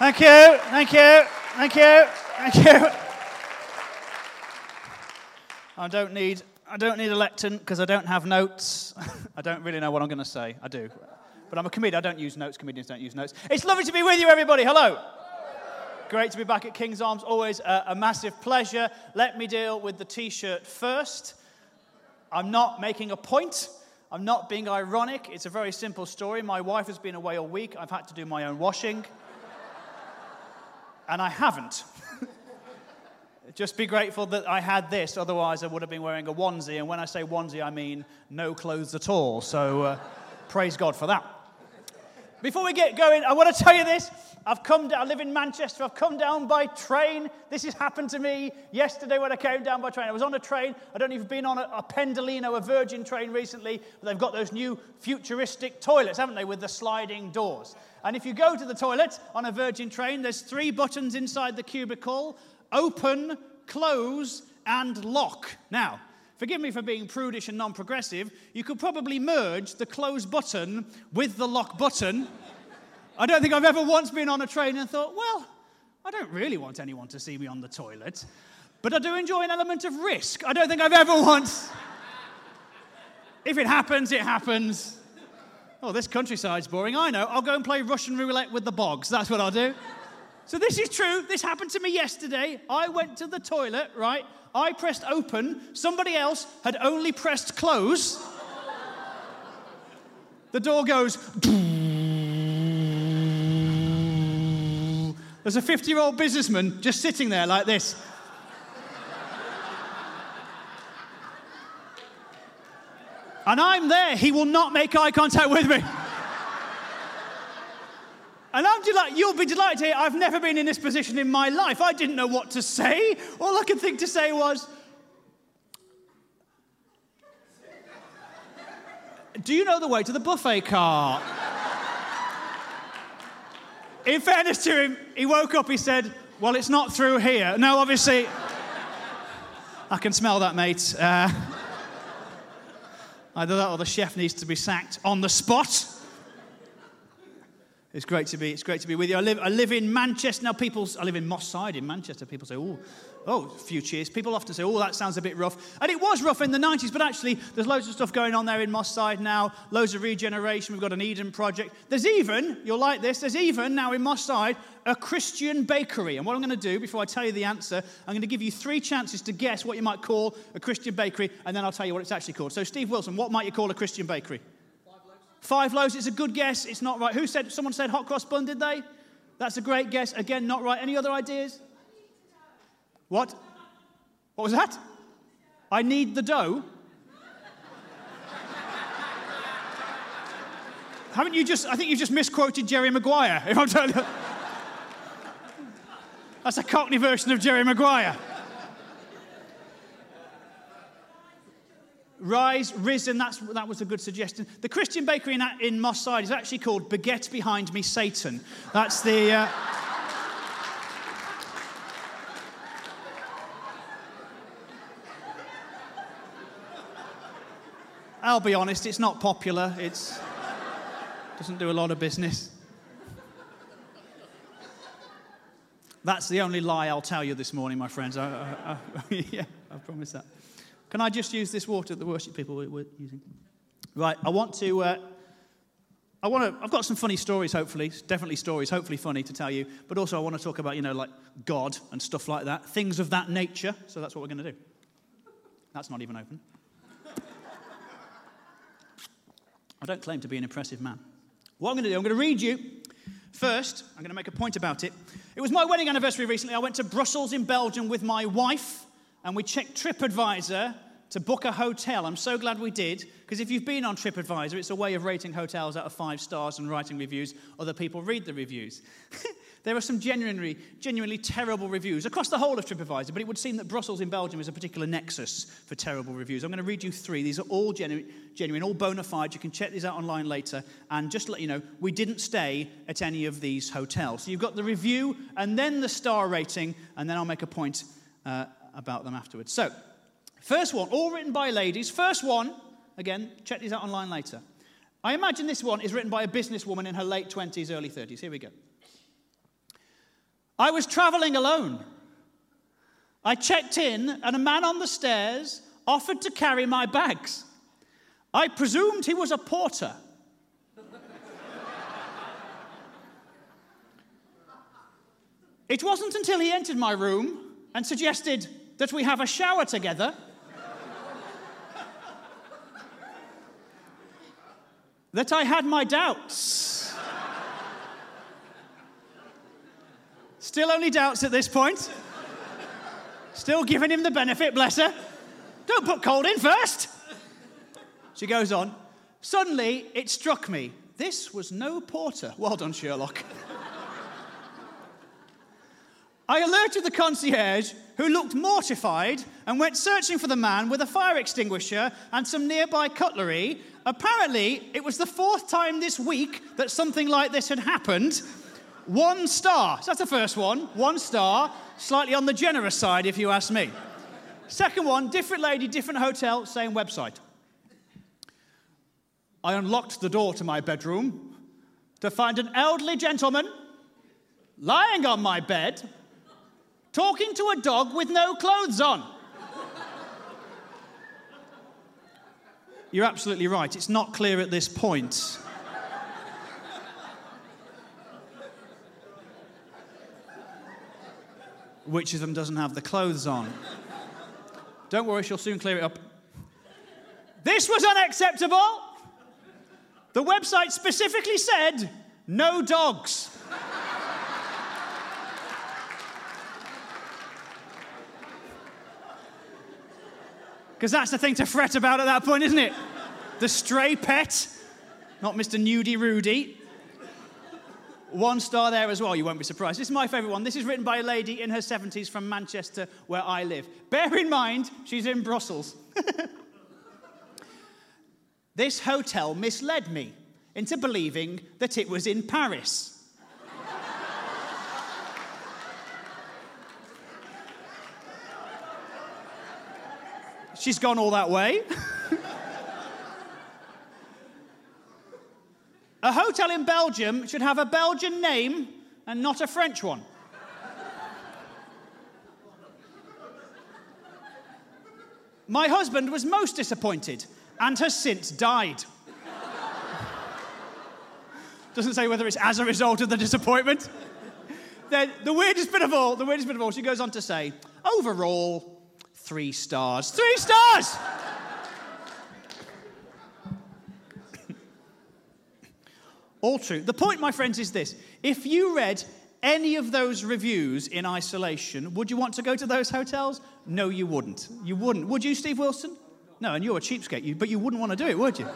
Thank you, thank you, thank you, thank you. I don't need, I don't need a lectern because I don't have notes. I don't really know what I'm going to say. I do. But I'm a comedian. I don't use notes. Comedians don't use notes. It's lovely to be with you, everybody. Hello. Great to be back at King's Arms. Always a, a massive pleasure. Let me deal with the t shirt first. I'm not making a point. I'm not being ironic. It's a very simple story. My wife has been away all week. I've had to do my own washing and I haven't. Just be grateful that I had this, otherwise, I would have been wearing a onesie. And when I say onesie, I mean no clothes at all. So uh, praise God for that. Before we get going, I want to tell you this. I've come down, I live in Manchester. I've come down by train. This has happened to me yesterday when I came down by train. I was on a train. I don't know if you've been on a, a Pendolino, a Virgin train recently, but they've got those new futuristic toilets, haven't they, with the sliding doors. And if you go to the toilet on a Virgin train, there's three buttons inside the cubicle open, close, and lock. Now, forgive me for being prudish and non progressive, you could probably merge the close button with the lock button. I don't think I've ever once been on a train and thought, well, I don't really want anyone to see me on the toilet, but I do enjoy an element of risk. I don't think I've ever once. if it happens, it happens. Oh, this countryside's boring. I know. I'll go and play Russian roulette with the bogs. That's what I'll do. So, this is true. This happened to me yesterday. I went to the toilet, right? I pressed open. Somebody else had only pressed close. The door goes. There's a 50 year old businessman just sitting there like this. and I'm there. He will not make eye contact with me. And I'm delighted, you'll be delighted to hear I've never been in this position in my life. I didn't know what to say. All I could think to say was, Do you know the way to the buffet car? in fairness to him, he woke up, he said, Well, it's not through here. No, obviously, I can smell that, mate. Uh, Either that or the chef needs to be sacked on the spot. It's great to be, it's great to be with you. I live, I live in Manchester. Now, people, I live in Moss Side in Manchester. People say, oh, oh, a few cheers. People often say, oh, that sounds a bit rough. And it was rough in the 90s, but actually, there's loads of stuff going on there in Moss Side now, loads of regeneration. We've got an Eden project. There's even, you'll like this, there's even now in Moss Side a Christian bakery. And what I'm going to do before I tell you the answer, I'm going to give you three chances to guess what you might call a Christian bakery, and then I'll tell you what it's actually called. So, Steve Wilson, what might you call a Christian bakery? Five loaves, it's a good guess. It's not right. Who said, someone said hot cross bun, did they? That's a great guess. Again, not right. Any other ideas? What? What was that? I need the dough. Haven't you just, I think you've just misquoted Jerry Maguire, if I'm telling you. That's a Cockney version of Jerry Maguire. Rise, risen, that's, that was a good suggestion. The Christian bakery in, in Moss Side is actually called Baguette Behind Me Satan. That's the. Uh... I'll be honest, it's not popular. It's doesn't do a lot of business. That's the only lie I'll tell you this morning, my friends. I, I, I, yeah, I promise that. Can I just use this water that the worship people were using? Right, I want to. Uh, I want to. I've got some funny stories, hopefully, definitely stories, hopefully funny to tell you. But also, I want to talk about, you know, like God and stuff like that, things of that nature. So that's what we're going to do. That's not even open. I don't claim to be an impressive man. What I'm going to do, I'm going to read you first. I'm going to make a point about it. It was my wedding anniversary recently. I went to Brussels in Belgium with my wife and we checked TripAdvisor to book a hotel. I'm so glad we did, because if you've been on TripAdvisor, it's a way of rating hotels out of five stars and writing reviews. Other people read the reviews. there are some genuinely, genuinely terrible reviews across the whole of TripAdvisor, but it would seem that Brussels in Belgium is a particular nexus for terrible reviews. I'm going to read you three. These are all genu- genuine, all bona fide. You can check these out online later. And just let you know, we didn't stay at any of these hotels. So you've got the review and then the star rating, and then I'll make a point. Uh, about them afterwards. So, first one, all written by ladies. First one, again, check these out online later. I imagine this one is written by a businesswoman in her late 20s, early 30s. Here we go. I was traveling alone. I checked in, and a man on the stairs offered to carry my bags. I presumed he was a porter. it wasn't until he entered my room and suggested that we have a shower together that I had my doubts. Still only doubts at this point. Still giving him the benefit, bless her. Don't put cold in first. She goes on. Suddenly, it struck me this was no porter. Well done, Sherlock. I alerted the concierge, who looked mortified and went searching for the man with a fire extinguisher and some nearby cutlery. Apparently, it was the fourth time this week that something like this had happened. One star. So that's the first one. One star. Slightly on the generous side, if you ask me. Second one, different lady, different hotel, same website. I unlocked the door to my bedroom to find an elderly gentleman lying on my bed, talking to a dog with no clothes on. You're absolutely right, it's not clear at this point. Which of them doesn't have the clothes on? Don't worry, she'll soon clear it up. This was unacceptable. The website specifically said no dogs. Because that's the thing to fret about at that point, isn't it? The stray pet, not Mr. Nudie Rudy. One star there as well, you won't be surprised. This is my favourite one. This is written by a lady in her 70s from Manchester, where I live. Bear in mind, she's in Brussels. this hotel misled me into believing that it was in Paris. She's gone all that way. A hotel in Belgium should have a Belgian name and not a French one. My husband was most disappointed and has since died. Doesn't say whether it's as a result of the disappointment. then the weirdest bit of all, the weirdest bit of all, she goes on to say, overall, three stars. Three stars! All true. The point, my friends, is this. If you read any of those reviews in isolation, would you want to go to those hotels? No, you wouldn't. You wouldn't. Would you, Steve Wilson? No, and you're a cheapskate, but you wouldn't want to do it, would you?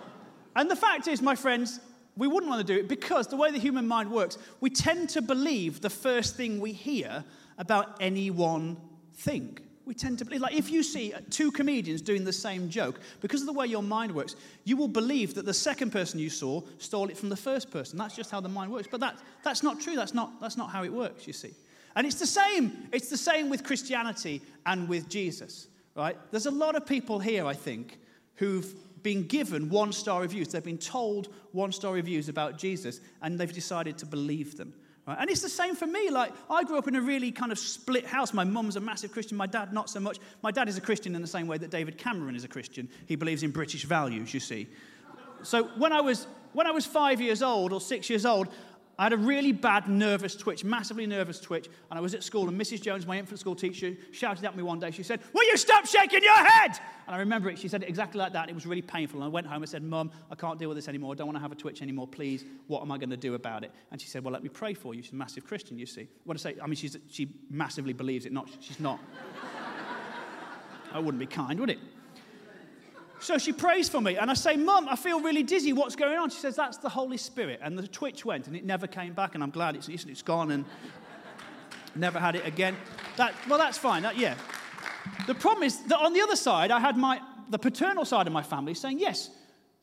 and the fact is, my friends, we wouldn't want to do it because the way the human mind works, we tend to believe the first thing we hear about any one thing. We tend to believe, like, if you see two comedians doing the same joke, because of the way your mind works, you will believe that the second person you saw stole it from the first person. That's just how the mind works. But that, that's not true. That's not, that's not how it works, you see. And it's the same. It's the same with Christianity and with Jesus, right? There's a lot of people here, I think, who've been given one star reviews. They've been told one star reviews about Jesus, and they've decided to believe them. Right? And it's the same for me. Like, I grew up in a really kind of split house. My mum's a massive Christian, my dad, not so much. My dad is a Christian in the same way that David Cameron is a Christian. He believes in British values, you see. So when I was, when I was five years old or six years old, I had a really bad nervous twitch, massively nervous twitch, and I was at school, and Mrs. Jones, my infant school teacher, shouted at me one day. She said, Will you stop shaking your head? And I remember it. She said it exactly like that. It was really painful. And I went home and said, Mum, I can't deal with this anymore. I don't want to have a twitch anymore. Please, what am I going to do about it? And she said, Well, let me pray for you. She's a massive Christian, you see. What I say, I mean, she's, she massively believes it, not, she's not. I wouldn't be kind, would it? So she prays for me, and I say, Mum, I feel really dizzy. What's going on? She says, That's the Holy Spirit. And the twitch went, and it never came back, and I'm glad it's, it's gone and never had it again. That, well, that's fine. That, yeah. The problem is that on the other side, I had my, the paternal side of my family saying, Yes.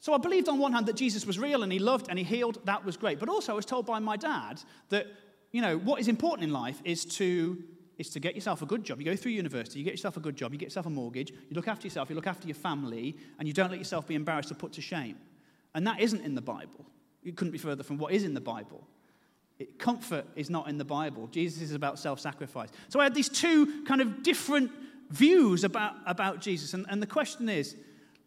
So I believed on one hand that Jesus was real and he loved and he healed. That was great. But also, I was told by my dad that, you know, what is important in life is to is to get yourself a good job. You go through university, you get yourself a good job, you get yourself a mortgage, you look after yourself, you look after your family, and you don't let yourself be embarrassed or put to shame. And that isn't in the Bible. It couldn't be further from what is in the Bible. comfort is not in the Bible. Jesus is about self sacrifice. So I had these two kind of different views about, about Jesus. And, and the question is,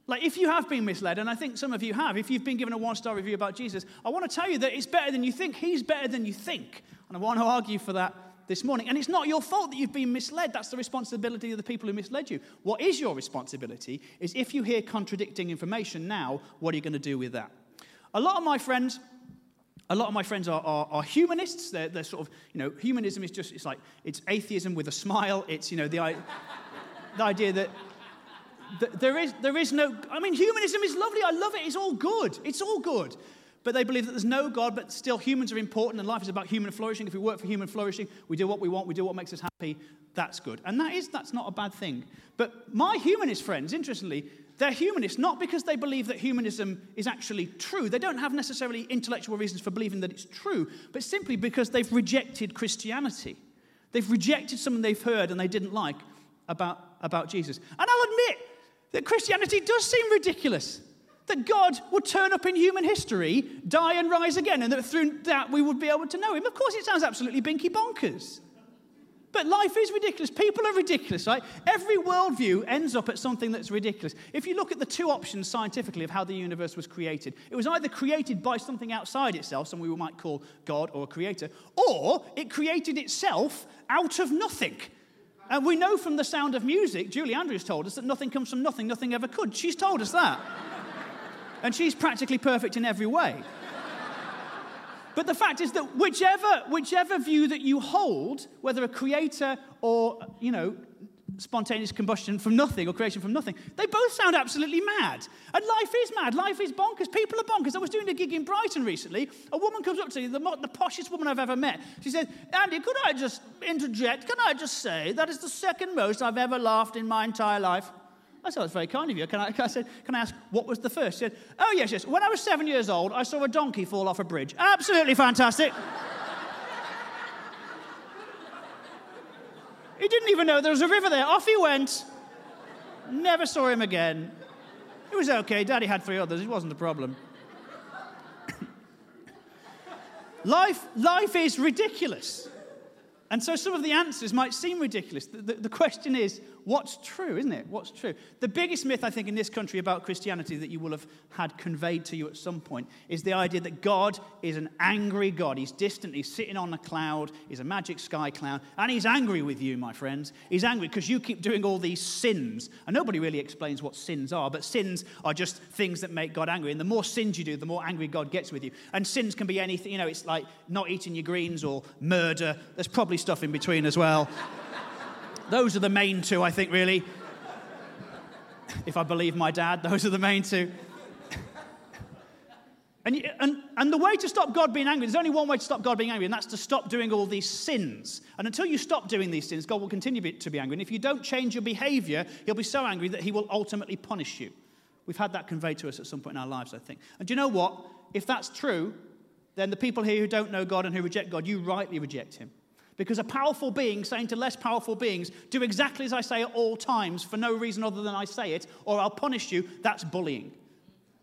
like, if you have been misled, and I think some of you have, if you've been given a one star review about Jesus, I want to tell you that it's better than you think. He's better than you think. And I want to argue for that this morning. And it's not your fault that you've been misled. That's the responsibility of the people who misled you. What is your responsibility is if you hear contradicting information now, what are you going to do with that? A lot of my friends, a lot of my friends are, are, are, humanists. They're, they're sort of, you know, humanism is just, it's like, it's atheism with a smile. It's, you know, the, the idea that, there, is, there is no, I mean, humanism is lovely. I love it. It's all good. It's all good. But they believe that there's no God, but still humans are important and life is about human flourishing. If we work for human flourishing, we do what we want, we do what makes us happy. That's good. And that is, that's not a bad thing. But my humanist friends, interestingly, they're humanists not because they believe that humanism is actually true. They don't have necessarily intellectual reasons for believing that it's true, but simply because they've rejected Christianity. They've rejected something they've heard and they didn't like about, about Jesus. And I'll admit that Christianity does seem ridiculous. That God would turn up in human history, die and rise again, and that through that we would be able to know him. Of course, it sounds absolutely binky bonkers. But life is ridiculous. People are ridiculous, right? Every worldview ends up at something that's ridiculous. If you look at the two options scientifically of how the universe was created, it was either created by something outside itself, something we might call God or a creator, or it created itself out of nothing. And we know from the sound of music, Julie Andrews told us that nothing comes from nothing, nothing ever could. She's told us that. And she's practically perfect in every way. But the fact is that whichever, whichever view that you hold, whether a creator or, you know, spontaneous combustion from nothing or creation from nothing, they both sound absolutely mad. And life is mad. Life is bonkers. People are bonkers. I was doing a gig in Brighton recently. A woman comes up to me, the, the poshest woman I've ever met. She said, Andy, could I just interject? Can I just say that is the second most I've ever laughed in my entire life? I said, that's very kind of you. Can I, I said, can I ask, what was the first? She said, oh, yes, yes. When I was seven years old, I saw a donkey fall off a bridge. Absolutely fantastic. he didn't even know there was a river there. Off he went. Never saw him again. It was okay. Daddy had three others. It wasn't a problem. life, life is ridiculous. And so some of the answers might seem ridiculous. The, the, the question is, what's true, isn't it? What's true? The biggest myth, I think, in this country about Christianity that you will have had conveyed to you at some point is the idea that God is an angry God. He's distant, he's sitting on a cloud, he's a magic sky clown, and he's angry with you, my friends. He's angry because you keep doing all these sins. And nobody really explains what sins are, but sins are just things that make God angry. And the more sins you do, the more angry God gets with you. And sins can be anything, you know, it's like not eating your greens or murder. There's probably stuff in between as well. Those are the main two, I think, really. if I believe my dad, those are the main two. And, and, and the way to stop God being angry, there's only one way to stop God being angry, and that's to stop doing all these sins. And until you stop doing these sins, God will continue to be angry. And if you don't change your behavior, He'll be so angry that He will ultimately punish you. We've had that conveyed to us at some point in our lives, I think. And do you know what? If that's true, then the people here who don't know God and who reject God, you rightly reject Him. Because a powerful being saying to less powerful beings, do exactly as I say at all times for no reason other than I say it, or I'll punish you, that's bullying.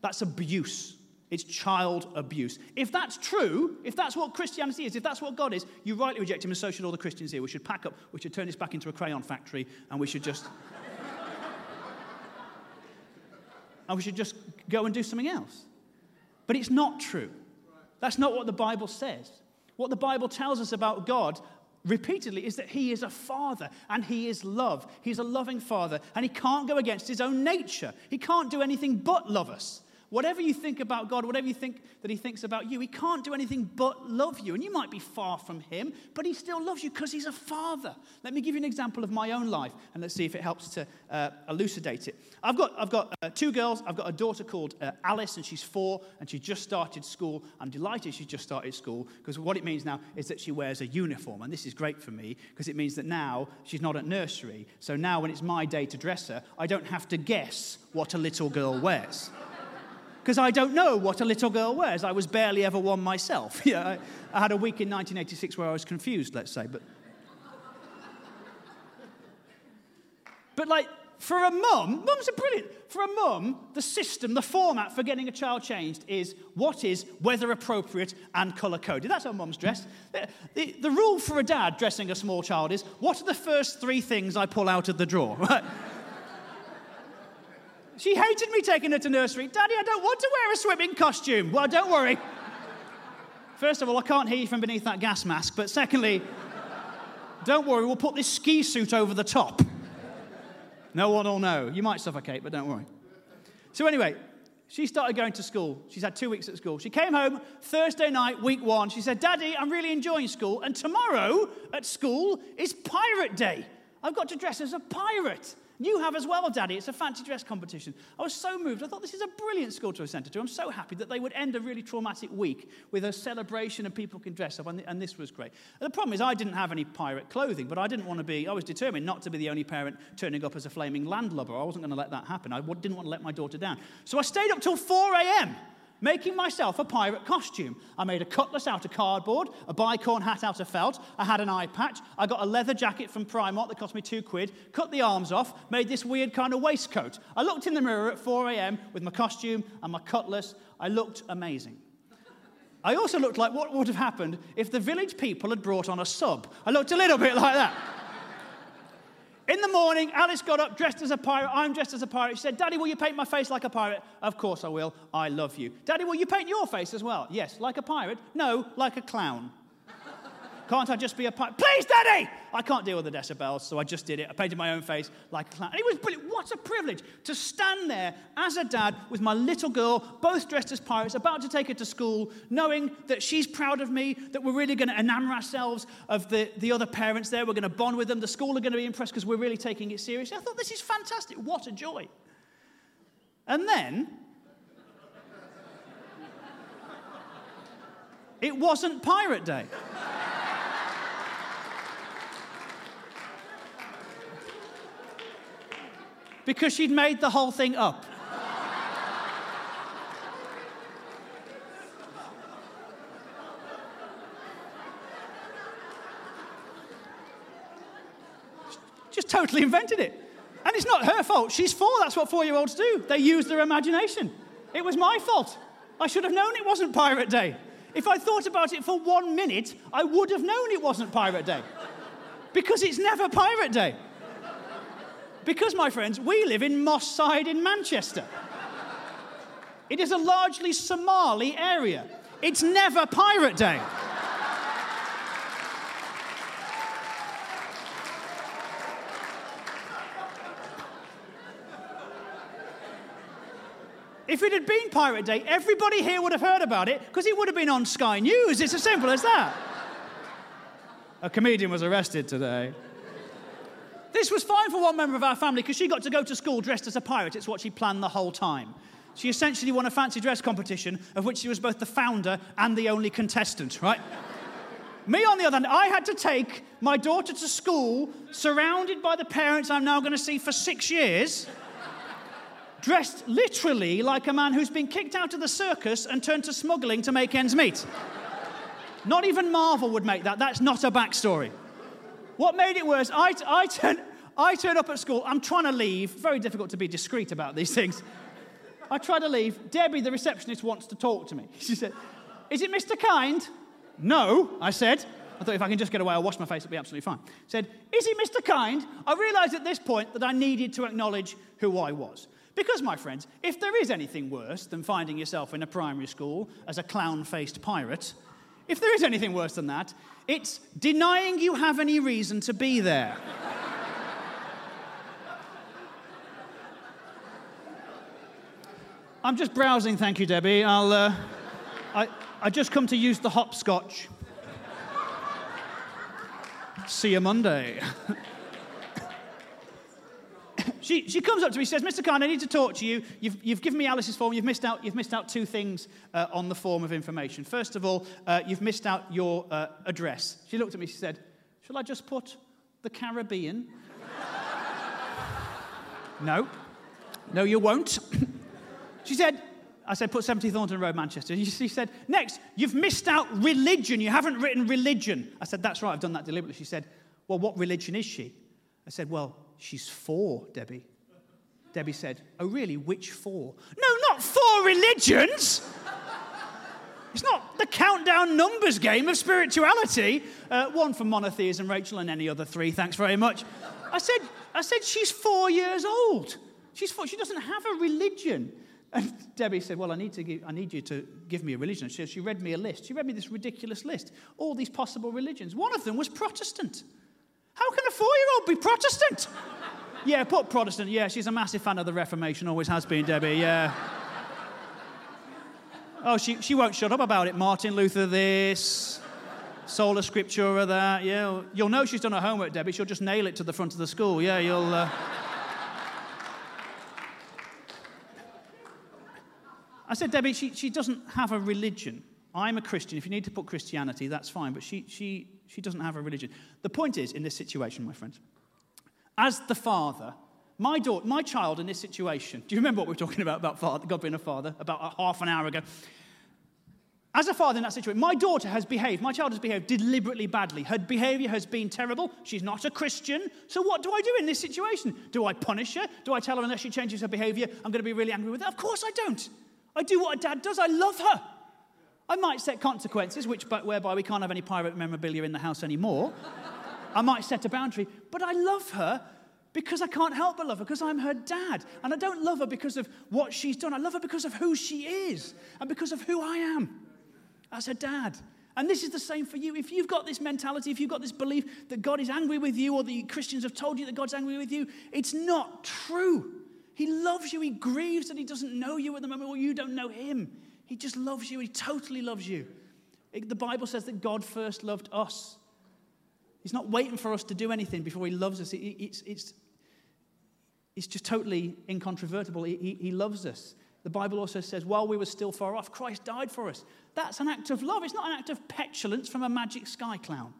That's abuse. It's child abuse. If that's true, if that's what Christianity is, if that's what God is, you rightly reject him, and so should all the Christians here. We should pack up, we should turn this back into a crayon factory, and we should just. and we should just go and do something else. But it's not true. That's not what the Bible says. What the Bible tells us about God repeatedly is that he is a father and he is love. He's a loving father and he can't go against his own nature. He can't do anything but love us. Whatever you think about God, whatever you think that He thinks about you, He can't do anything but love you. And you might be far from Him, but He still loves you because He's a Father. Let me give you an example of my own life, and let's see if it helps to uh, elucidate it. I've got, I've got uh, two girls. I've got a daughter called uh, Alice, and she's four, and she just started school. I'm delighted she just started school because what it means now is that she wears a uniform. And this is great for me because it means that now she's not at nursery. So now when it's my day to dress her, I don't have to guess what a little girl wears because I don't know what a little girl wears. I was barely ever one myself. yeah, I, I, had a week in 1986 where I was confused, let's say. But, but like, For a mum, mums are brilliant. For a mum, the system, the format for getting a child changed is what is weather appropriate and colour coded. That's how mums dress. The, the, the, rule for a dad dressing a small child is what are the first three things I pull out of the drawer? she hated me taking her to nursery. Daddy, I don't want to wear a swimming costume. Well, don't worry. First of all, I can't hear you from beneath that gas mask. But secondly, don't worry, we'll put this ski suit over the top. No one will know. You might suffocate, but don't worry. So, anyway, she started going to school. She's had two weeks at school. She came home Thursday night, week one. She said, Daddy, I'm really enjoying school. And tomorrow at school is Pirate Day. I've got to dress as a pirate. You have as well, Daddy. It's a fancy dress competition. I was so moved. I thought this is a brilliant school to sent her to. I'm so happy that they would end a really traumatic week with a celebration and people can dress up, and, and this was great. And the problem is, I didn't have any pirate clothing, but I didn't want to be, I was determined not to be the only parent turning up as a flaming landlubber. I wasn't going to let that happen. I didn't want to let my daughter down. So I stayed up till 4 a.m making myself a pirate costume. I made a cutlass out of cardboard, a bicorn hat out of felt, I had an eye patch, I got a leather jacket from Primark that cost me two quid, cut the arms off, made this weird kind of waistcoat. I looked in the mirror at 4 a.m. with my costume and my cutlass. I looked amazing. I also looked like what would have happened if the village people had brought on a sub. I looked a little bit like that. In the morning, Alice got up dressed as a pirate. I'm dressed as a pirate. She said, Daddy, will you paint my face like a pirate? Of course I will. I love you. Daddy, will you paint your face as well? Yes. Like a pirate? No, like a clown. Can't I just be a pirate? Please, Daddy! I can't deal with the decibels, so I just did it. I painted my own face like a clown. And it was brilliant. What a privilege to stand there as a dad with my little girl, both dressed as pirates, about to take her to school, knowing that she's proud of me, that we're really going to enamor ourselves of the, the other parents there. We're going to bond with them. The school are going to be impressed because we're really taking it seriously. I thought, this is fantastic. What a joy. And then, it wasn't Pirate Day. Because she'd made the whole thing up. Just totally invented it. And it's not her fault. She's four. That's what four year olds do. They use their imagination. It was my fault. I should have known it wasn't Pirate Day. If I thought about it for one minute, I would have known it wasn't Pirate Day. Because it's never Pirate Day. Because, my friends, we live in Moss Side in Manchester. It is a largely Somali area. It's never Pirate Day. If it had been Pirate Day, everybody here would have heard about it because it would have been on Sky News. It's as simple as that. A comedian was arrested today. This was fine for one member of our family because she got to go to school dressed as a pirate. It's what she planned the whole time. She essentially won a fancy dress competition of which she was both the founder and the only contestant, right? Me, on the other hand, I had to take my daughter to school surrounded by the parents I'm now going to see for six years, dressed literally like a man who's been kicked out of the circus and turned to smuggling to make ends meet. Not even Marvel would make that. That's not a backstory. What made it worse, I, I, turned, I turn up at school, I'm trying to leave. Very difficult to be discreet about these things. I try to leave. Debbie, the receptionist, wants to talk to me. She said, Is it Mr. Kind? No, I said. I thought if I can just get away, I'll wash my face, it'll be absolutely fine. Said, Is he Mr. Kind? I realized at this point that I needed to acknowledge who I was. Because, my friends, if there is anything worse than finding yourself in a primary school as a clown faced pirate, if there is anything worse than that, it's denying you have any reason to be there. I'm just browsing, thank you, Debbie. I'll, uh, I, I just come to use the hopscotch. See you Monday. she, she comes up to me, says, Mr. Khan, I need to talk to you. You've, you've given me Alice's form. You've missed out, you've missed out two things uh, on the form of information. First of all, uh, you've missed out your uh, address. She looked at me, she said, Shall I just put the Caribbean? no. No, you won't. she said, I said, put 70 Thornton Road, Manchester. She said, next, you've missed out religion. You haven't written religion. I said, that's right, I've done that deliberately. She said, well, what religion is she? I said, well, she's four, Debbie. Debbie said, Oh, really? Which four? No, not four religions! It's not the countdown numbers game of spirituality. Uh, one for monotheism, Rachel, and any other three. Thanks very much. I said, I said, she's four years old. She's four. She doesn't have a religion. And Debbie said, Well, I need, to give, I need you to give me a religion. She, she read me a list. She read me this ridiculous list. All these possible religions. One of them was Protestant. How can a four year old be Protestant? yeah, put Protestant. Yeah, she's a massive fan of the Reformation, always has been, Debbie. Yeah. Oh, she, she won't shut up about it. Martin Luther this, sola scriptura that. Yeah, you'll know she's done her homework, Debbie. She'll just nail it to the front of the school. Yeah, you'll. Uh... I said, Debbie, she, she doesn't have a religion. I'm a Christian. If you need to put Christianity, that's fine. But she, she, she doesn't have a religion. The point is, in this situation, my friends, as the father, my, daughter, my child in this situation, do you remember what we were talking about, about father, God being a father, about uh, half an hour ago? As a father in that situation, my daughter has behaved, my child has behaved deliberately badly. Her behavior has been terrible. She's not a Christian. So, what do I do in this situation? Do I punish her? Do I tell her unless she changes her behavior, I'm going to be really angry with her? Of course I don't. I do what a dad does. I love her. I might set consequences, which, whereby we can't have any pirate memorabilia in the house anymore. I might set a boundary, but I love her because I can't help but love her, because I'm her dad. And I don't love her because of what she's done. I love her because of who she is and because of who I am as her dad. And this is the same for you. If you've got this mentality, if you've got this belief that God is angry with you, or the Christians have told you that God's angry with you, it's not true. He loves you. He grieves that he doesn't know you at the moment, or you don't know him. He just loves you. He totally loves you. It, the Bible says that God first loved us. He's not waiting for us to do anything before he loves us. It, it's, it's, it's just totally incontrovertible. He, he, he loves us. The Bible also says, while we were still far off, Christ died for us. That's an act of love. It's not an act of petulance from a magic sky clown.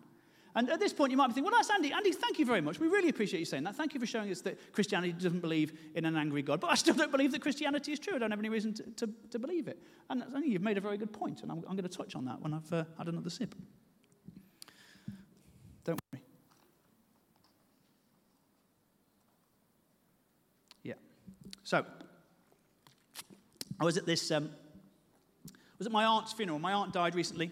And at this point, you might be thinking, well, that's Andy. Andy, thank you very much. We really appreciate you saying that. Thank you for showing us that Christianity doesn't believe in an angry God. But I still don't believe that Christianity is true. I don't have any reason to, to, to believe it. And I think you've made a very good point, and I'm, I'm going to touch on that when I've uh, had another sip. Don't worry. Yeah. So, I was at this, um, I was at my aunt's funeral. My aunt died recently.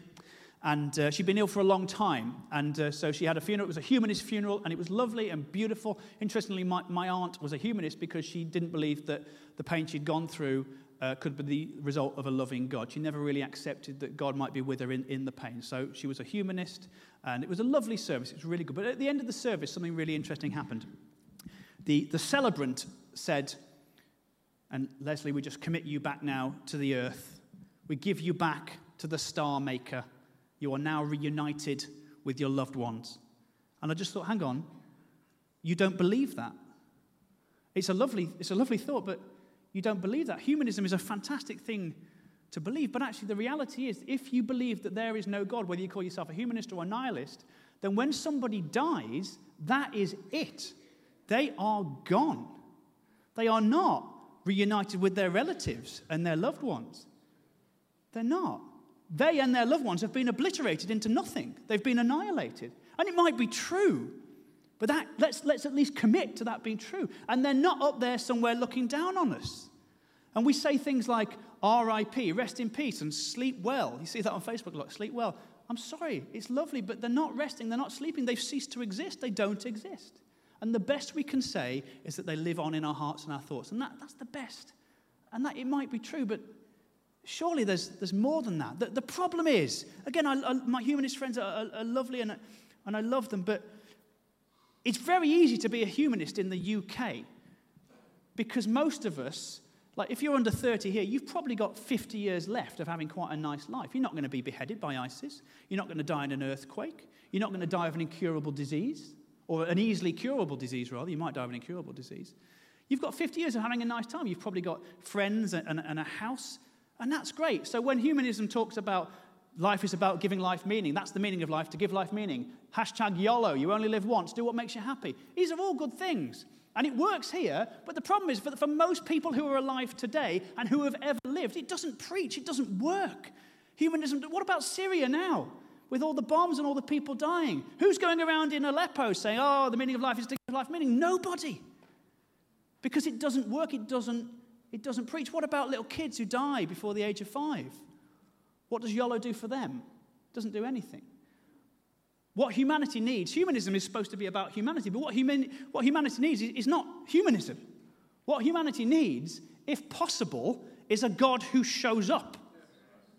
And uh, she'd been ill for a long time. And uh, so she had a funeral. It was a humanist funeral, and it was lovely and beautiful. Interestingly, my, my aunt was a humanist because she didn't believe that the pain she'd gone through uh, could be the result of a loving God. She never really accepted that God might be with her in, in the pain. So she was a humanist, and it was a lovely service. It was really good. But at the end of the service, something really interesting happened. The, the celebrant said, and Leslie, we just commit you back now to the earth. We give you back to the star maker you are now reunited with your loved ones. And I just thought, hang on, you don't believe that. It's a lovely, it's a lovely thought, but you don't believe that. Humanism is a fantastic thing to believe, but actually, the reality is if you believe that there is no God, whether you call yourself a humanist or a nihilist, then when somebody dies, that is it. They are gone. They are not reunited with their relatives and their loved ones. They're not they and their loved ones have been obliterated into nothing. They've been annihilated. And it might be true, but that, let's, let's at least commit to that being true. And they're not up there somewhere looking down on us. And we say things like RIP, rest in peace, and sleep well. You see that on Facebook a lot, sleep well. I'm sorry, it's lovely, but they're not resting, they're not sleeping, they've ceased to exist, they don't exist. And the best we can say is that they live on in our hearts and our thoughts. And that, that's the best. And that it might be true, but Surely there's, there's more than that. The, the problem is, again, I, I, my humanist friends are, are, are lovely and, and I love them, but it's very easy to be a humanist in the UK because most of us, like if you're under 30 here, you've probably got 50 years left of having quite a nice life. You're not going to be beheaded by ISIS. You're not going to die in an earthquake. You're not going to die of an incurable disease, or an easily curable disease, rather. You might die of an incurable disease. You've got 50 years of having a nice time. You've probably got friends and, and, and a house and that's great. So when humanism talks about life is about giving life meaning, that's the meaning of life, to give life meaning. Hashtag YOLO, you only live once, do what makes you happy. These are all good things. And it works here, but the problem is for, for most people who are alive today and who have ever lived, it doesn't preach, it doesn't work. Humanism, what about Syria now? With all the bombs and all the people dying. Who's going around in Aleppo saying, oh, the meaning of life is to give life meaning? Nobody. because it doesn't work, it doesn't, it doesn't preach. What about little kids who die before the age of five? What does YOLO do for them? It doesn't do anything. What humanity needs, humanism is supposed to be about humanity, but what, what humanity needs is, is not humanism. What humanity needs, if possible, is a God who shows up.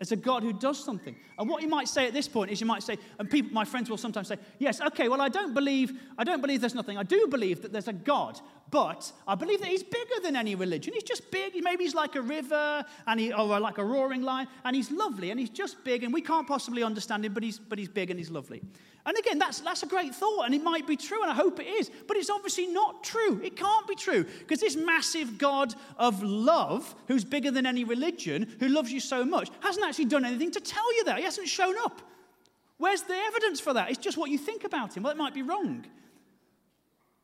It's a God who does something. And what you might say at this point is you might say, and people, my friends will sometimes say, yes, okay, well, I don't believe, I don't believe there's nothing. I do believe that there's a God, but I believe that he's bigger than any religion. He's just big. Maybe he's like a river and he, or like a roaring lion, and he's lovely, and he's just big, and we can't possibly understand him, but he's, but he's big and he's lovely. And again, that's, that's a great thought, and it might be true, and I hope it is, but it's obviously not true. It can't be true, because this massive God of love, who's bigger than any religion, who loves you so much, hasn't actually done anything to tell you that. He hasn't shown up. Where's the evidence for that? It's just what you think about him. Well, it might be wrong.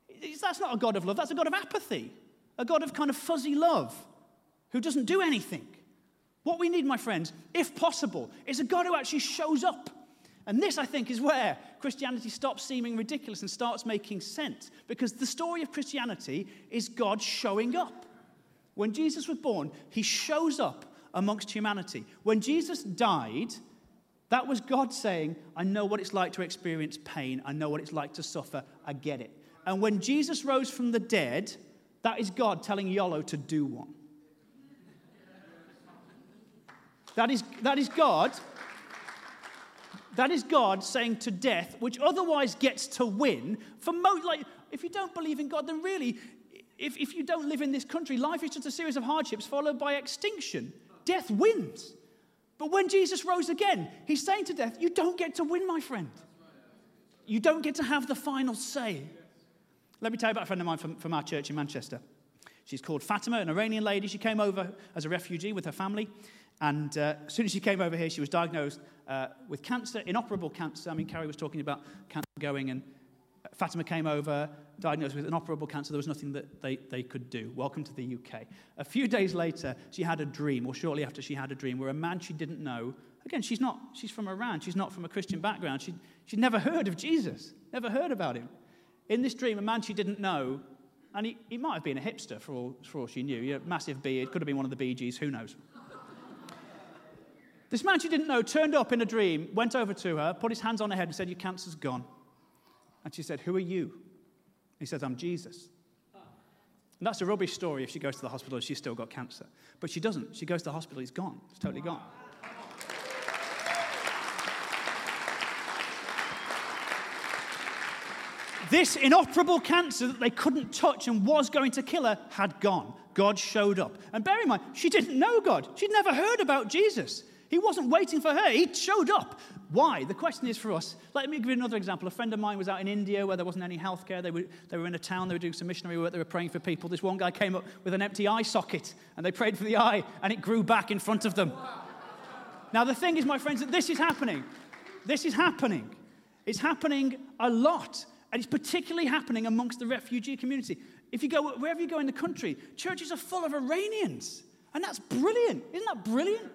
It's, that's not a God of love, that's a God of apathy, a God of kind of fuzzy love who doesn't do anything. What we need, my friends, if possible, is a God who actually shows up and this, I think, is where Christianity stops seeming ridiculous and starts making sense. Because the story of Christianity is God showing up. When Jesus was born, he shows up amongst humanity. When Jesus died, that was God saying, I know what it's like to experience pain. I know what it's like to suffer. I get it. And when Jesus rose from the dead, that is God telling Yolo to do one. That is, that is God that is God saying to death, which otherwise gets to win, for most, like, if you don't believe in God, then really, if, if you don't live in this country, life is just a series of hardships followed by extinction. Death wins. But when Jesus rose again, he's saying to death, You don't get to win, my friend. You don't get to have the final say. Let me tell you about a friend of mine from, from our church in Manchester. She's called Fatima, an Iranian lady. She came over as a refugee with her family. And uh, as soon as she came over here, she was diagnosed uh, with cancer, inoperable cancer. I mean, Carrie was talking about cancer going, and Fatima came over, diagnosed with inoperable cancer. There was nothing that they, they could do. Welcome to the UK. A few days later, she had a dream, or shortly after, she had a dream where a man she didn't know, again, she's not, she's from Iran, she's not from a Christian background, she, she'd never heard of Jesus, never heard about him. In this dream, a man she didn't know, and he, he might have been a hipster for all, for all she knew, you massive beard, could have been one of the Gees, who knows. This man she didn't know turned up in a dream, went over to her, put his hands on her head, and said, Your cancer's gone. And she said, Who are you? He says, I'm Jesus. And that's a rubbish story if she goes to the hospital and she's still got cancer. But she doesn't. She goes to the hospital, he's gone. It's totally gone. This inoperable cancer that they couldn't touch and was going to kill her had gone. God showed up. And bear in mind, she didn't know God. She'd never heard about Jesus. He wasn't waiting for her, he showed up. Why? The question is for us. Let me give you another example. A friend of mine was out in India where there wasn't any healthcare. They were, they were in a town, they were doing some missionary work, they were praying for people. This one guy came up with an empty eye socket and they prayed for the eye and it grew back in front of them. Now, the thing is, my friends, that this is happening. This is happening. It's happening a lot. And it's particularly happening amongst the refugee community. If you go wherever you go in the country, churches are full of Iranians. And that's brilliant. Isn't that brilliant?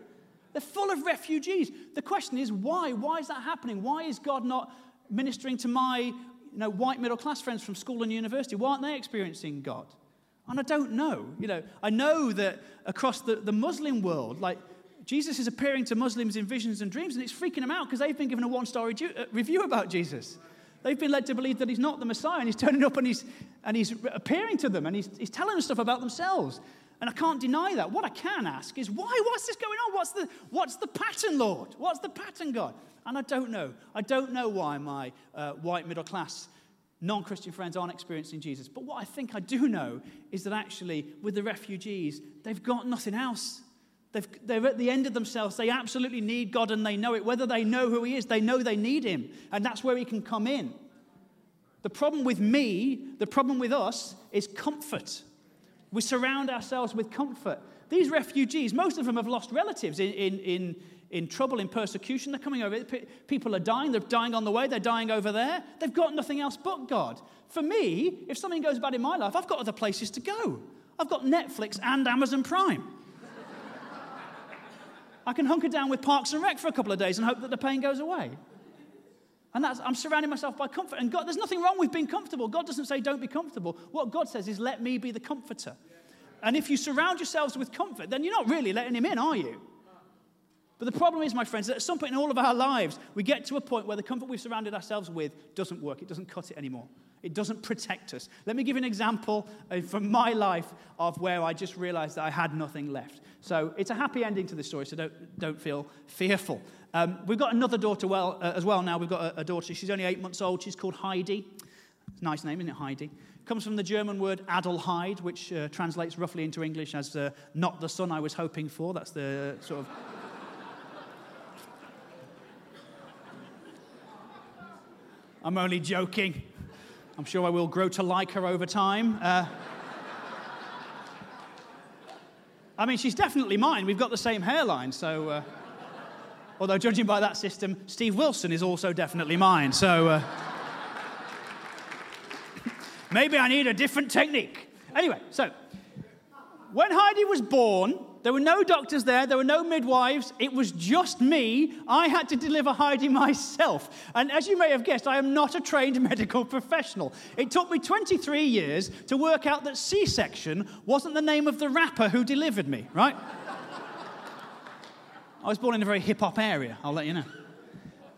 They're full of refugees. The question is why? Why is that happening? Why is God not ministering to my you know, white middle class friends from school and university? Why aren't they experiencing God? And I don't know. You know, I know that across the, the Muslim world, like Jesus is appearing to Muslims in visions and dreams, and it's freaking them out because they've been given a one star uh, review about Jesus. They've been led to believe that he's not the Messiah, and he's turning up and he's, and he's appearing to them, and he's, he's telling them stuff about themselves. And I can't deny that. What I can ask is, why? What's this going on? What's the, what's the pattern, Lord? What's the pattern, God? And I don't know. I don't know why my uh, white middle class non Christian friends aren't experiencing Jesus. But what I think I do know is that actually, with the refugees, they've got nothing else. They've, they're at the end of themselves. They absolutely need God and they know it. Whether they know who He is, they know they need Him. And that's where He can come in. The problem with me, the problem with us, is comfort. We surround ourselves with comfort. These refugees, most of them have lost relatives in, in, in, in trouble, in persecution. They're coming over. People are dying. They're dying on the way. They're dying over there. They've got nothing else but God. For me, if something goes bad in my life, I've got other places to go. I've got Netflix and Amazon Prime. I can hunker down with Parks and Rec for a couple of days and hope that the pain goes away. And that's, I'm surrounding myself by comfort. And God, there's nothing wrong with being comfortable. God doesn't say don't be comfortable. What God says is let me be the comforter. And if you surround yourselves with comfort, then you're not really letting him in, are you? But the problem is, my friends, that at some point in all of our lives, we get to a point where the comfort we've surrounded ourselves with doesn't work. It doesn't cut it anymore. It doesn't protect us. Let me give you an example uh, from my life of where I just realized that I had nothing left. So it's a happy ending to this story, so don't, don't feel fearful. Um, we've got another daughter well, uh, as well now. We've got a, a, daughter. She's only eight months old. She's called Heidi. Nice name, isn't it, Heidi? Comes from the German word Adelheid, which uh, translates roughly into English as uh, not the son I was hoping for. That's the sort of. I'm only joking. I'm sure I will grow to like her over time. Uh, I mean, she's definitely mine. We've got the same hairline, so. Although, judging by that system, Steve Wilson is also definitely mine, so. Uh, maybe I need a different technique. Anyway, so when Heidi was born, there were no doctors there, there were no midwives, it was just me. I had to deliver Heidi myself. And as you may have guessed, I am not a trained medical professional. It took me 23 years to work out that C section wasn't the name of the rapper who delivered me, right? I was born in a very hip hop area, I'll let you know.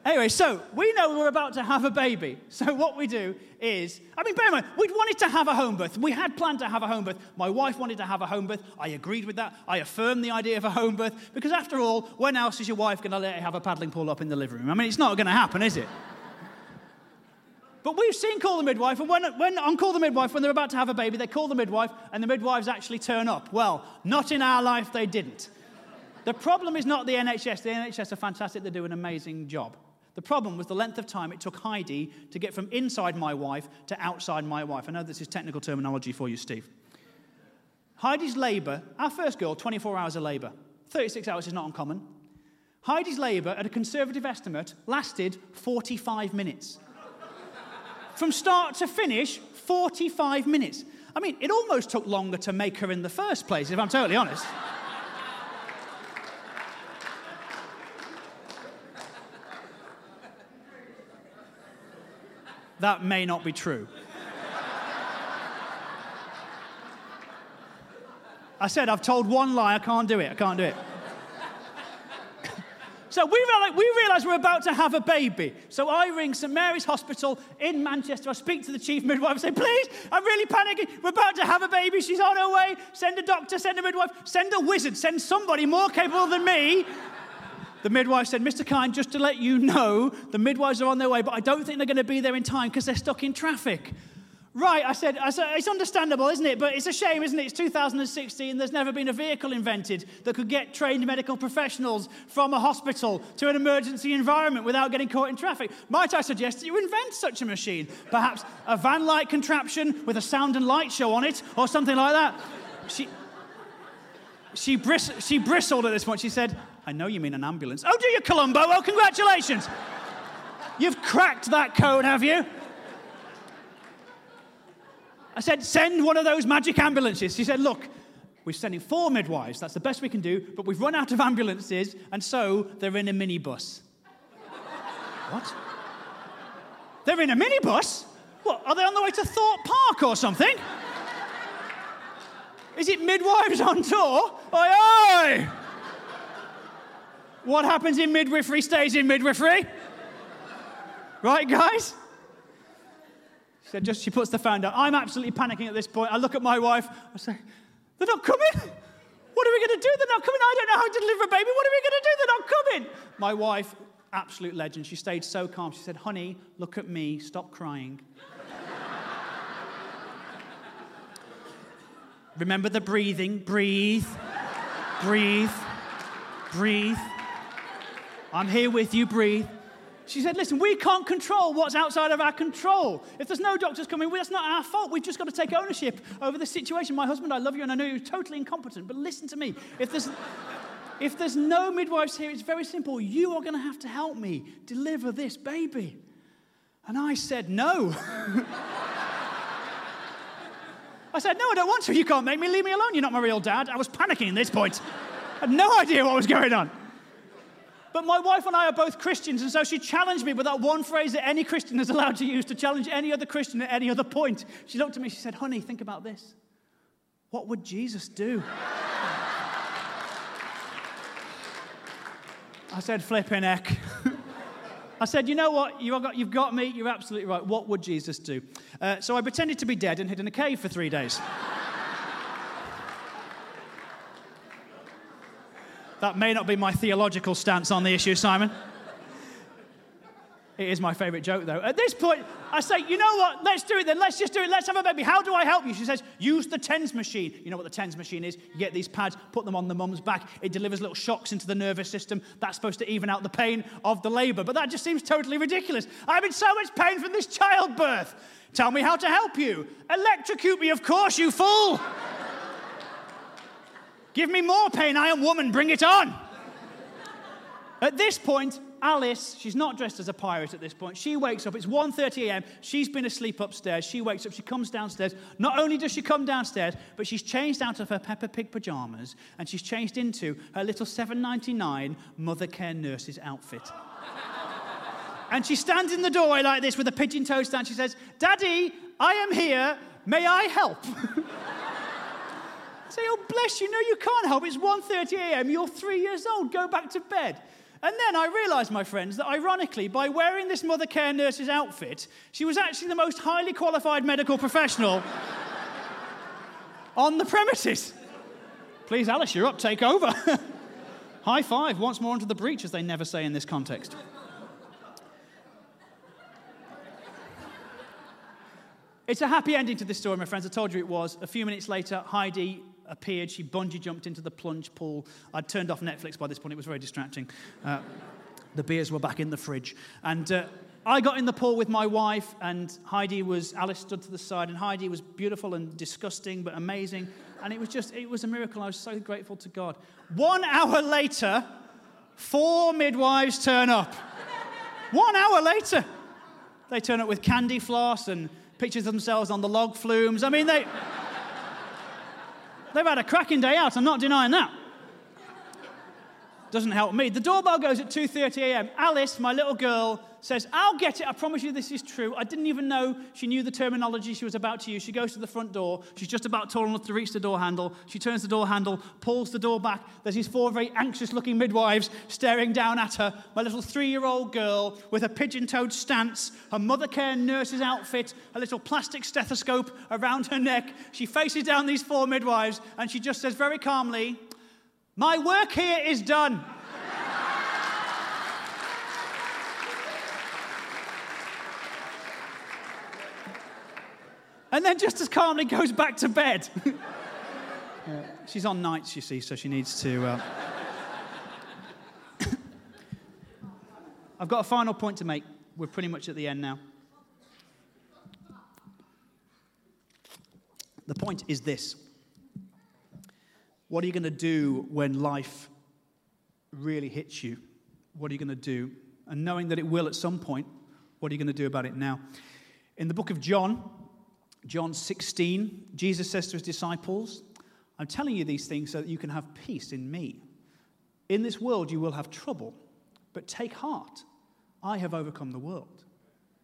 Anyway, so we know we're about to have a baby. So what we do is, I mean, bear in mind, we'd wanted to have a home birth. We had planned to have a home birth. My wife wanted to have a home birth. I agreed with that. I affirmed the idea of a home birth because, after all, when else is your wife going to let you have a paddling pool up in the living room? I mean, it's not going to happen, is it? But we've seen Call the Midwife, and when, when on Call the Midwife, when they're about to have a baby, they call the midwife, and the midwives actually turn up. Well, not in our life, they didn't. The problem is not the NHS. The NHS are fantastic, they do an amazing job. The problem was the length of time it took Heidi to get from inside my wife to outside my wife. I know this is technical terminology for you, Steve. Heidi's labour, our first girl, 24 hours of labour. 36 hours is not uncommon. Heidi's labour, at a conservative estimate, lasted 45 minutes. From start to finish, 45 minutes. I mean, it almost took longer to make her in the first place, if I'm totally honest. That may not be true. I said, I've told one lie, I can't do it, I can't do it. so we realize, we realize we're about to have a baby. So I ring St Mary's Hospital in Manchester. I speak to the chief midwife and say, please, I'm really panicking. We're about to have a baby. She's on her way. Send a doctor, send a midwife, send a wizard, send somebody more capable than me the midwife said, Mr. Kind, just to let you know, the midwives are on their way, but I don't think they're going to be there in time because they're stuck in traffic. Right, I said, I said, it's understandable, isn't it? But it's a shame, isn't it? It's 2016. There's never been a vehicle invented that could get trained medical professionals from a hospital to an emergency environment without getting caught in traffic. Might I suggest that you invent such a machine? Perhaps a van like contraption with a sound and light show on it or something like that. She, she, bris- she bristled at this point. She said, I know you mean an ambulance. Oh, do you, Columbo? Well, congratulations. You've cracked that code, have you? I said, send one of those magic ambulances. She said, look, we're sending four midwives. That's the best we can do, but we've run out of ambulances, and so they're in a minibus. what? They're in a minibus? What, are they on the way to Thorpe Park or something? Is it midwives on tour? Oi, oi! What happens in midwifery stays in midwifery. Right, guys? She said, just she puts the phone down. I'm absolutely panicking at this point. I look at my wife. I say, they're not coming. What are we going to do? They're not coming. I don't know how to deliver a baby. What are we going to do? They're not coming. My wife, absolute legend. She stayed so calm. She said, honey, look at me. Stop crying. Remember the breathing. Breathe. Breathe. Breathe. I'm here with you, breathe. She said, Listen, we can't control what's outside of our control. If there's no doctors coming, that's not our fault. We've just got to take ownership over the situation. My husband, I love you, and I know you're totally incompetent, but listen to me. If there's, if there's no midwives here, it's very simple. You are going to have to help me deliver this baby. And I said, No. I said, No, I don't want to. You can't make me. Leave me alone. You're not my real dad. I was panicking at this point. I had no idea what was going on. But my wife and I are both Christians, and so she challenged me with that one phrase that any Christian is allowed to use to challenge any other Christian at any other point. She looked at me, she said, Honey, think about this. What would Jesus do? I said, Flipping heck. I said, You know what? You've got me. You're absolutely right. What would Jesus do? Uh, so I pretended to be dead and hid in a cave for three days. That may not be my theological stance on the issue, Simon. It is my favorite joke, though. At this point, I say, you know what? Let's do it then. Let's just do it. Let's have a baby. How do I help you? She says, use the TENS machine. You know what the TENS machine is? You get these pads, put them on the mum's back. It delivers little shocks into the nervous system. That's supposed to even out the pain of the labor. But that just seems totally ridiculous. I'm in so much pain from this childbirth. Tell me how to help you. Electrocute me, of course, you fool. Give me more pain. I am woman. Bring it on. At this point, Alice, she's not dressed as a pirate at this point. She wakes up. It's 1:30 a.m. She's been asleep upstairs. She wakes up. She comes downstairs. Not only does she come downstairs, but she's changed out of her Peppa Pig pajamas and she's changed into her little 7.99 Mothercare nurse's outfit. and she stands in the doorway like this with a pigeon toed stand. She says, "Daddy, I am here. May I help?" say, "Oh, bless you. No, you can't help. It's 1:30 a.m. You're three years old. Go back to bed." And then I realized, my friends, that ironically, by wearing this Mothercare nurse's outfit, she was actually the most highly qualified medical professional on the premises. Please, Alice, you're up. Take over. High five once more into the breach, as they never say in this context. It's a happy ending to this story, my friends. I told you it was. A few minutes later, Heidi appeared. She bungee jumped into the plunge pool. I'd turned off Netflix by this point, it was very distracting. Uh, the beers were back in the fridge. And uh, I got in the pool with my wife, and Heidi was, Alice stood to the side, and Heidi was beautiful and disgusting, but amazing. And it was just, it was a miracle. I was so grateful to God. One hour later, four midwives turn up. One hour later, they turn up with candy floss and pictures of themselves on the log flumes. I mean, they. They've had a cracking day out. I'm not denying that. Doesn't help me. The doorbell goes at 2:30 a.m. Alice, my little girl, says, "I'll get it. I promise you this is true." I didn't even know she knew the terminology she was about to use. She goes to the front door. She's just about tall enough to reach the door handle. She turns the door handle, pulls the door back. There's these four very anxious-looking midwives staring down at her. My little three-year-old girl with a pigeon-toed stance, her Mothercare nurse's outfit, a little plastic stethoscope around her neck. She faces down these four midwives and she just says very calmly, my work here is done. And then just as calmly goes back to bed. she's on nights, you see, so she needs to. Uh... I've got a final point to make. We're pretty much at the end now. The point is this what are you going to do when life really hits you? What are you going to do? And knowing that it will at some point, what are you going to do about it now? In the book of John, John 16, Jesus says to his disciples, I'm telling you these things so that you can have peace in me. In this world you will have trouble, but take heart. I have overcome the world.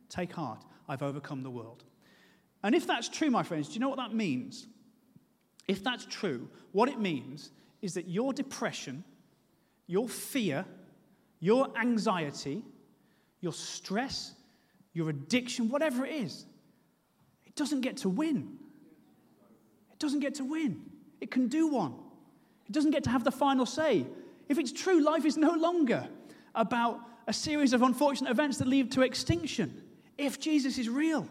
Take heart. I've overcome the world. And if that's true, my friends, do you know what that means? If that's true, what it means is that your depression, your fear, your anxiety, your stress, your addiction, whatever it is, it doesn't get to win. It doesn't get to win. It can do one. It doesn't get to have the final say. If it's true, life is no longer about a series of unfortunate events that lead to extinction. If Jesus is real,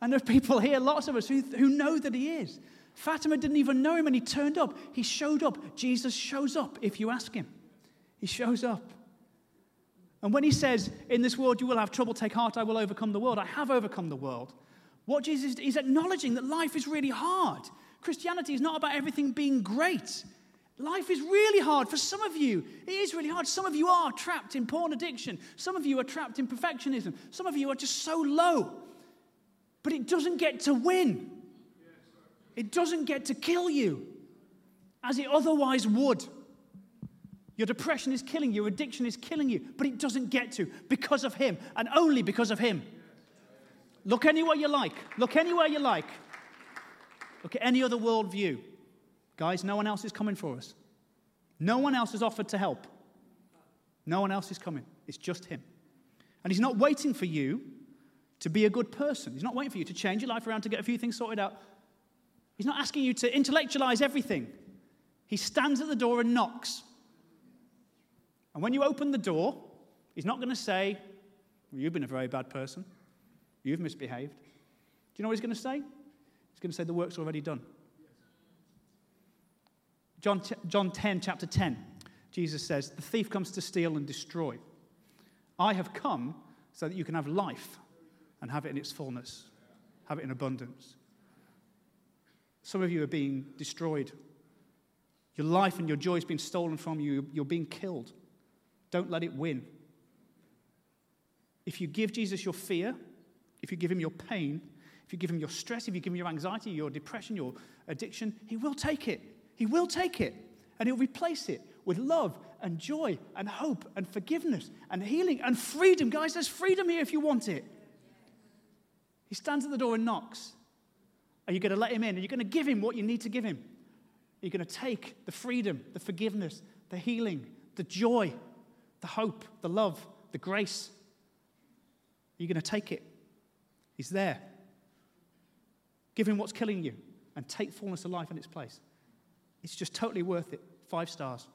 and there are people here, lots of us, who, who know that he is, Fatima didn't even know him and he turned up. He showed up. Jesus shows up if you ask him. He shows up. And when he says, In this world you will have trouble, take heart, I will overcome the world, I have overcome the world. What Jesus is acknowledging that life is really hard. Christianity is not about everything being great. Life is really hard for some of you. It is really hard. Some of you are trapped in porn addiction. Some of you are trapped in perfectionism. Some of you are just so low. But it doesn't get to win. It doesn't get to kill you as it otherwise would. Your depression is killing you, your addiction is killing you, but it doesn't get to because of Him and only because of Him. Look anywhere you like. Look anywhere you like. Look at any other worldview. Guys, no one else is coming for us. No one else has offered to help. No one else is coming. It's just Him. And He's not waiting for you to be a good person. He's not waiting for you to change your life around to get a few things sorted out. He's not asking you to intellectualize everything. He stands at the door and knocks. And when you open the door, He's not going to say, well, You've been a very bad person. You've misbehaved. Do you know what He's going to say? He's going to say, The work's already done. John, John 10, chapter 10, Jesus says, The thief comes to steal and destroy. I have come so that you can have life and have it in its fullness, have it in abundance. Some of you are being destroyed. Your life and your joy has been stolen from you. You're being killed. Don't let it win. If you give Jesus your fear, if you give him your pain, if you give him your stress, if you give him your anxiety, your depression, your addiction, he will take it. He will take it and he'll replace it with love and joy and hope and forgiveness and healing and freedom. Guys, there's freedom here if you want it. He stands at the door and knocks. Are you going to let him in? Are you going to give him what you need to give him? Are you going to take the freedom, the forgiveness, the healing, the joy, the hope, the love, the grace? Are you going to take it? He's there. Give him what's killing you and take fullness of life in its place. It's just totally worth it. Five stars.